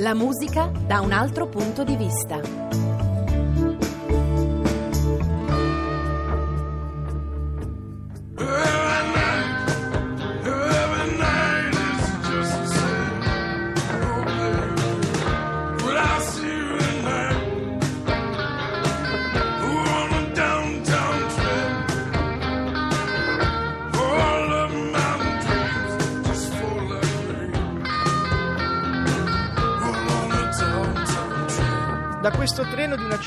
La musica da un altro punto di vista.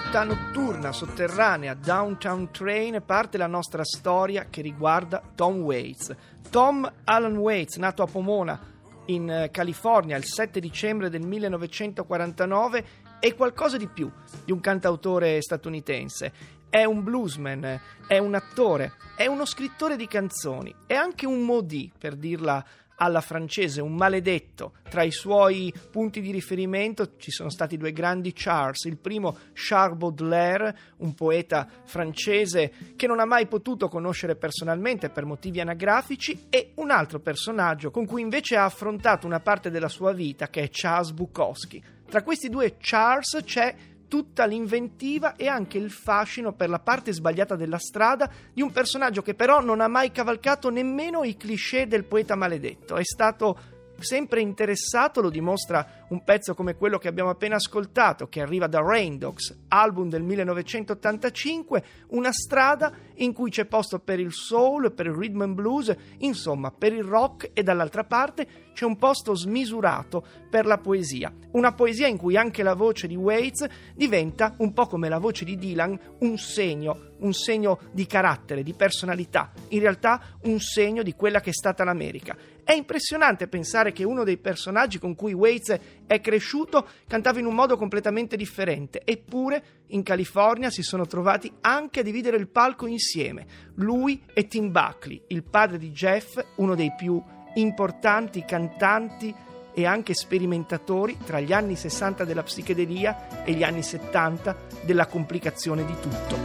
Città notturna, sotterranea, Downtown Train, parte la nostra storia che riguarda Tom Waits. Tom Alan Waits, nato a Pomona, in eh, California, il 7 dicembre del 1949, è qualcosa di più di un cantautore statunitense. È un bluesman, è un attore, è uno scrittore di canzoni, è anche un modi, per dirla alla francese, un maledetto. Tra i suoi punti di riferimento ci sono stati due grandi Charles, il primo Charles Baudelaire, un poeta francese che non ha mai potuto conoscere personalmente per motivi anagrafici, e un altro personaggio con cui invece ha affrontato una parte della sua vita che è Charles Bukowski. Tra questi due Charles c'è tutta l'inventiva e anche il fascino per la parte sbagliata della strada di un personaggio che però non ha mai cavalcato nemmeno i cliché del poeta maledetto. È stato sempre interessato, lo dimostra un pezzo come quello che abbiamo appena ascoltato, che arriva da Rain Dogs, album del 1985, una strada in cui c'è posto per il soul, per il rhythm and blues, insomma per il rock e dall'altra parte c'è un posto smisurato per la poesia. Una poesia in cui anche la voce di Waits diventa, un po' come la voce di Dylan, un segno, un segno di carattere, di personalità, in realtà un segno di quella che è stata l'America. È impressionante pensare che uno dei personaggi con cui Waits è cresciuto cantava in un modo completamente differente, eppure in California si sono trovati anche a dividere il palco insieme, lui e Tim Buckley, il padre di Jeff, uno dei più importanti cantanti e anche sperimentatori tra gli anni 60 della psichedelia e gli anni 70 della complicazione di tutto.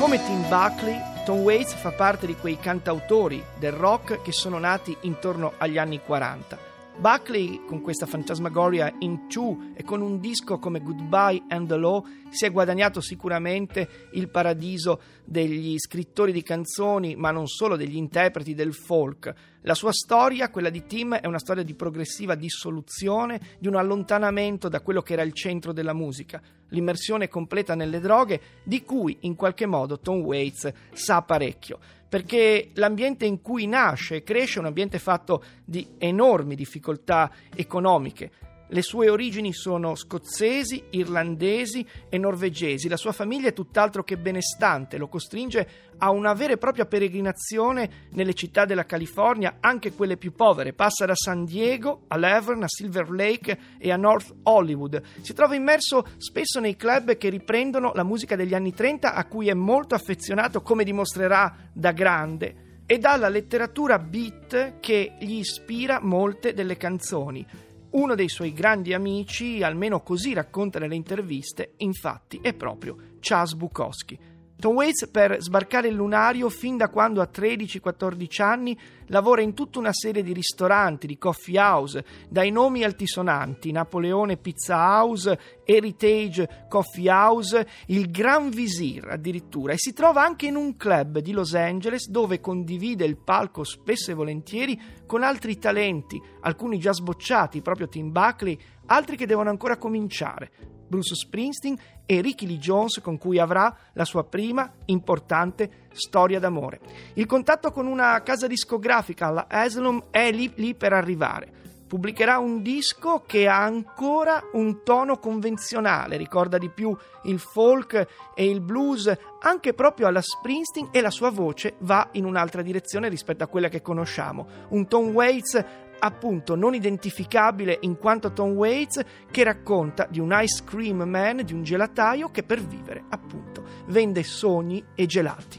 Come Tim Buckley, Tom Waits fa parte di quei cantautori del rock che sono nati intorno agli anni 40. Buckley, con questa fantasmagoria in two e con un disco come Goodbye and the Law, si è guadagnato sicuramente il paradiso degli scrittori di canzoni, ma non solo degli interpreti del folk. La sua storia, quella di Tim, è una storia di progressiva dissoluzione, di un allontanamento da quello che era il centro della musica, l'immersione completa nelle droghe, di cui in qualche modo Tom Waits sa parecchio perché l'ambiente in cui nasce e cresce è un ambiente fatto di enormi difficoltà economiche. Le sue origini sono scozzesi, irlandesi e norvegesi. La sua famiglia è tutt'altro che benestante, lo costringe a una vera e propria peregrinazione nelle città della California, anche quelle più povere. Passa da San Diego a Laverne, a Silver Lake e a North Hollywood. Si trova immerso spesso nei club che riprendono la musica degli anni 30 a cui è molto affezionato, come dimostrerà da grande, e dalla letteratura beat che gli ispira molte delle canzoni. Uno dei suoi grandi amici, almeno così racconta nelle interviste, infatti è proprio Chas Bukowski. Tom Waits per sbarcare il lunario fin da quando a 13-14 anni lavora in tutta una serie di ristoranti, di coffee house, dai nomi altisonanti, Napoleone Pizza House, Heritage Coffee House, il Gran Visir addirittura, e si trova anche in un club di Los Angeles dove condivide il palco spesso e volentieri con altri talenti, alcuni già sbocciati, proprio Tim Buckley, altri che devono ancora cominciare. Bruce Springsteen e Ricky Lee Jones con cui avrà la sua prima importante storia d'amore. Il contatto con una casa discografica, la Asylum, è lì, lì per arrivare. Pubblicherà un disco che ha ancora un tono convenzionale, ricorda di più il folk e il blues, anche proprio alla Springsteen e la sua voce va in un'altra direzione rispetto a quella che conosciamo. Un Tom Waits appunto non identificabile in quanto Tom Waits che racconta di un ice cream man, di un gelataio che per vivere appunto vende sogni e gelati.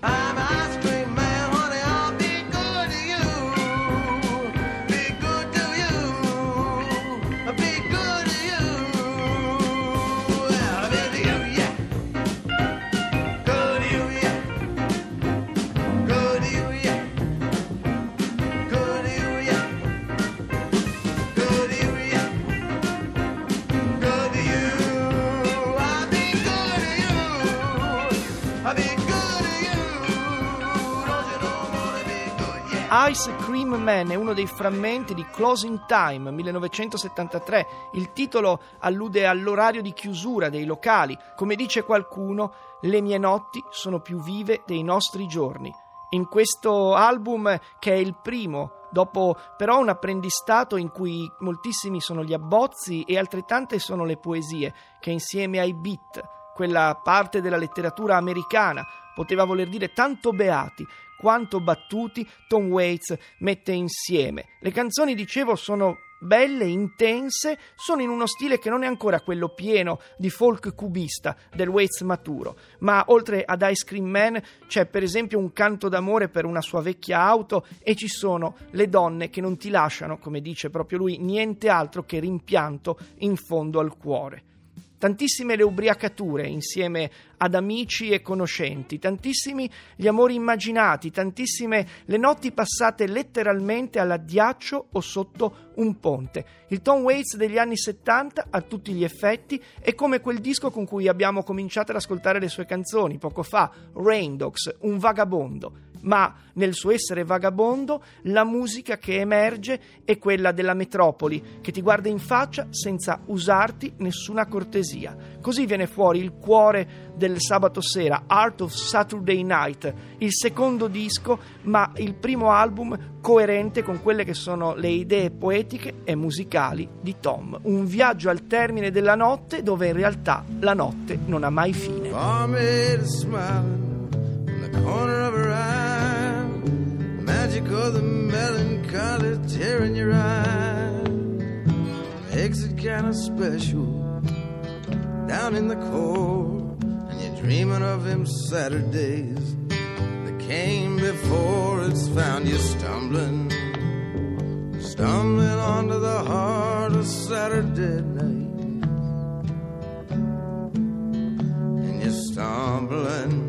Ice Cream Man è uno dei frammenti di Closing Time 1973. Il titolo allude all'orario di chiusura dei locali. Come dice qualcuno, le mie notti sono più vive dei nostri giorni. In questo album, che è il primo dopo però un apprendistato in cui moltissimi sono gli abbozzi e altrettante sono le poesie, che insieme ai beat, quella parte della letteratura americana, poteva voler dire tanto beati quanto battuti Tom Waits mette insieme. Le canzoni, dicevo, sono belle, intense, sono in uno stile che non è ancora quello pieno di folk cubista del Waits maturo, ma oltre ad Ice Cream Man c'è per esempio un canto d'amore per una sua vecchia auto e ci sono le donne che non ti lasciano, come dice proprio lui, niente altro che rimpianto in fondo al cuore tantissime le ubriacature insieme ad amici e conoscenti, tantissimi gli amori immaginati, tantissime le notti passate letteralmente all'addiaccio o sotto un ponte. Il Tom Waits degli anni 70 a tutti gli effetti è come quel disco con cui abbiamo cominciato ad ascoltare le sue canzoni poco fa, Rain Dogs, un vagabondo ma nel suo essere vagabondo la musica che emerge è quella della metropoli, che ti guarda in faccia senza usarti nessuna cortesia. Così viene fuori il cuore del sabato sera, Art of Saturday Night, il secondo disco, ma il primo album coerente con quelle che sono le idee poetiche e musicali di Tom. Un viaggio al termine della notte dove in realtà la notte non ha mai fine. corner of her eye. Of the melancholy tearing your eye. Makes it kind of special down in the core. And you're dreaming of them Saturdays that came before it's found you stumbling. Stumbling onto the heart of Saturday night. And you're stumbling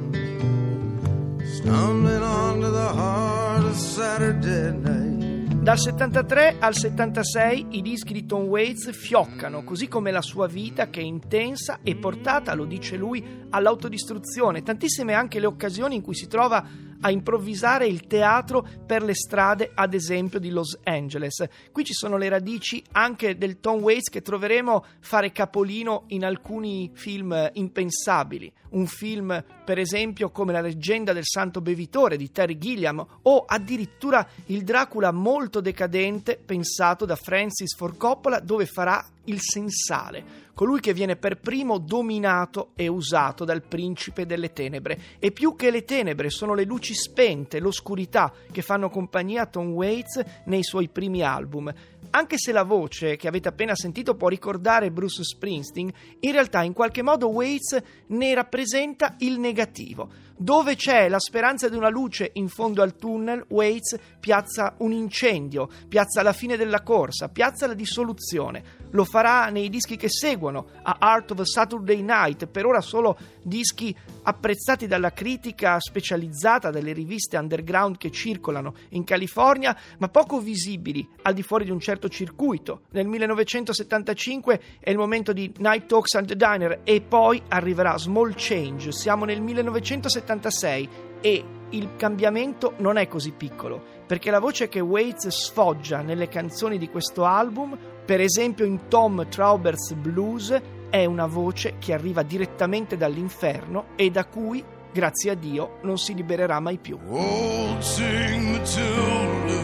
Dal 73 al 76 i dischi di Tom Waits fioccano, così come la sua vita che è intensa e portata, lo dice lui, all'autodistruzione. Tantissime anche le occasioni in cui si trova a improvvisare il teatro per le strade, ad esempio, di Los Angeles. Qui ci sono le radici anche del Tom Waits che troveremo fare capolino in alcuni film impensabili. Un film, per esempio, come La leggenda del santo bevitore di Terry Gilliam o addirittura il Dracula molto decadente pensato da Francis Ford Coppola dove farà il sensale, colui che viene per primo dominato e usato dal principe delle tenebre. E più che le tenebre sono le luci spente, l'oscurità che fanno compagnia a Tom Waits nei suoi primi album. Anche se la voce che avete appena sentito può ricordare Bruce Springsteen, in realtà in qualche modo Waits ne rappresenta il negativo. Dove c'è la speranza di una luce in fondo al tunnel, Waits piazza un incendio, piazza la fine della corsa, piazza la dissoluzione. Lo farà nei dischi che seguono, a Art of Saturday Night, per ora solo dischi apprezzati dalla critica specializzata, dalle riviste underground che circolano in California, ma poco visibili al di fuori di un certo circuito. Nel 1975 è il momento di Night Talks and the Diner e poi arriverà Small Change. Siamo nel 1976 e il cambiamento non è così piccolo, perché la voce che Waits sfoggia nelle canzoni di questo album, per esempio in Tom Traubert's Blues è una voce che arriva direttamente dall'inferno e da cui, grazie a Dio, non si libererà mai più. Old Sing Matilda,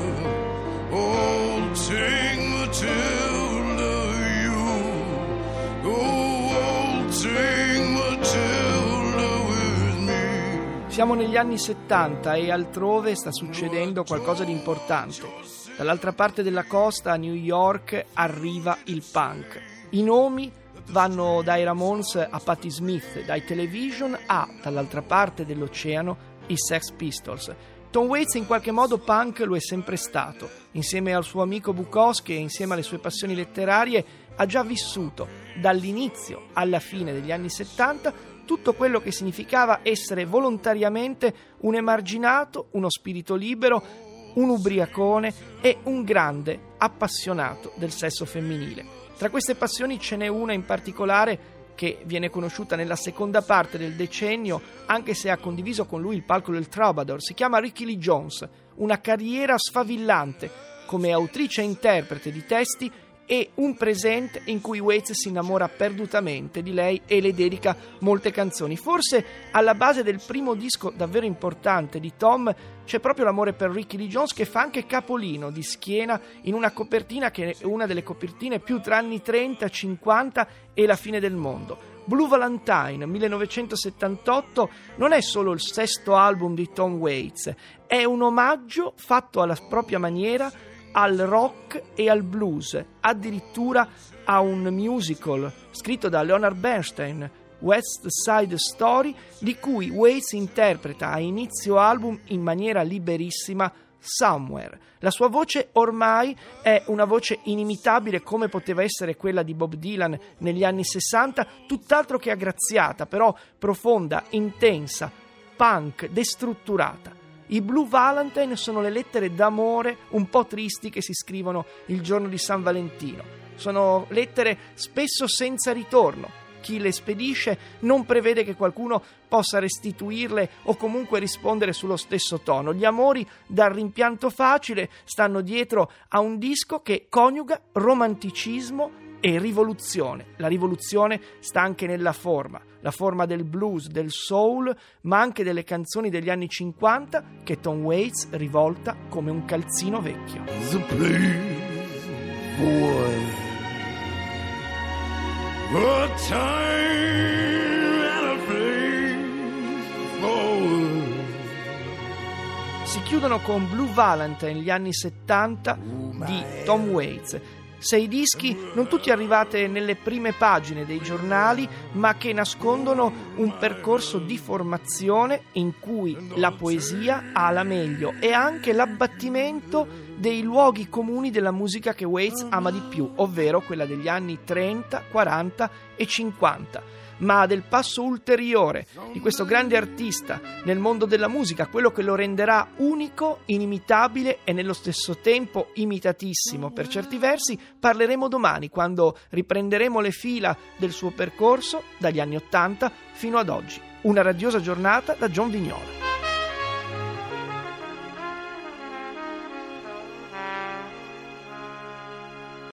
Old Sing Matilda, you oh, Old Sing Matilda with me. Siamo negli anni 70 e altrove sta succedendo qualcosa di importante. Dall'altra parte della costa, a New York, arriva il punk. I nomi vanno dai Ramones a Patti Smith, dai Television a, dall'altra parte dell'oceano, i Sex Pistols. Tom Waits in qualche modo punk lo è sempre stato. Insieme al suo amico Bukowski e insieme alle sue passioni letterarie ha già vissuto, dall'inizio alla fine degli anni 70, tutto quello che significava essere volontariamente un emarginato, uno spirito libero, un ubriacone e un grande appassionato del sesso femminile. Tra queste passioni ce n'è una in particolare che viene conosciuta nella seconda parte del decennio, anche se ha condiviso con lui il palco del Troubadour. Si chiama Ricky Lee Jones, una carriera sfavillante come autrice e interprete di testi e un presente in cui Waits si innamora perdutamente di lei e le dedica molte canzoni. Forse alla base del primo disco davvero importante di Tom c'è proprio l'amore per Ricky Lee Jones che fa anche capolino di schiena in una copertina che è una delle copertine più tra anni 30, 50 e la fine del mondo. Blue Valentine 1978 non è solo il sesto album di Tom Waits, è un omaggio fatto alla propria maniera al rock e al blues, addirittura a un musical scritto da Leonard Bernstein, West Side Story, di cui Waits interpreta a inizio album in maniera liberissima Somewhere. La sua voce ormai è una voce inimitabile come poteva essere quella di Bob Dylan negli anni 60, tutt'altro che aggraziata, però profonda, intensa, punk, destrutturata. I Blue Valentine sono le lettere d'amore un po' tristi che si scrivono il giorno di San Valentino. Sono lettere spesso senza ritorno. Chi le spedisce non prevede che qualcuno possa restituirle o comunque rispondere sullo stesso tono. Gli amori dal rimpianto facile stanno dietro a un disco che coniuga romanticismo e rivoluzione. La rivoluzione sta anche nella forma, la forma del blues, del soul, ma anche delle canzoni degli anni 50 che Tom Waits rivolta come un calzino vecchio. The for a time and a place si chiudono con Blue Valentine gli anni 70 di Tom Waits sei dischi, non tutti arrivate nelle prime pagine dei giornali, ma che nascondono un percorso di formazione in cui la poesia ha la meglio e anche l'abbattimento dei luoghi comuni della musica che Waits ama di più, ovvero quella degli anni 30, 40 e 50 ma del passo ulteriore di questo grande artista nel mondo della musica, quello che lo renderà unico, inimitabile e nello stesso tempo imitatissimo per certi versi, parleremo domani quando riprenderemo le fila del suo percorso dagli anni Ottanta fino ad oggi. Una radiosa giornata da John Vignola.